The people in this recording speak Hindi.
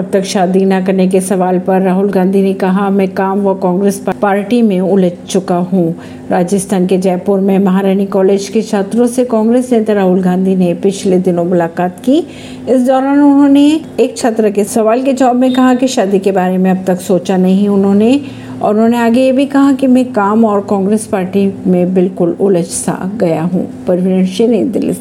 अब तक शादी न करने के सवाल पर राहुल गांधी ने कहा, मैं काम व कांग्रेस पार्टी में उलझ चुका हूँ। राजस्थान के जयपुर में महारानी कॉलेज के छात्रों से कांग्रेस नेता राहुल गांधी ने पिछले दिनों मुलाकात की। इस दौरान उन्होंने एक छात्र के सवाल के जवाब में कहा कि शादी के बारे में अब तक सोचा नहीं उन्होंने। और उन्होंने आगे ये भी कहा कि मैं काम और कांग्रेस पार्टी में बिल्कुल उलझ सा गया हूँ। परवीन सिंह दिल्ली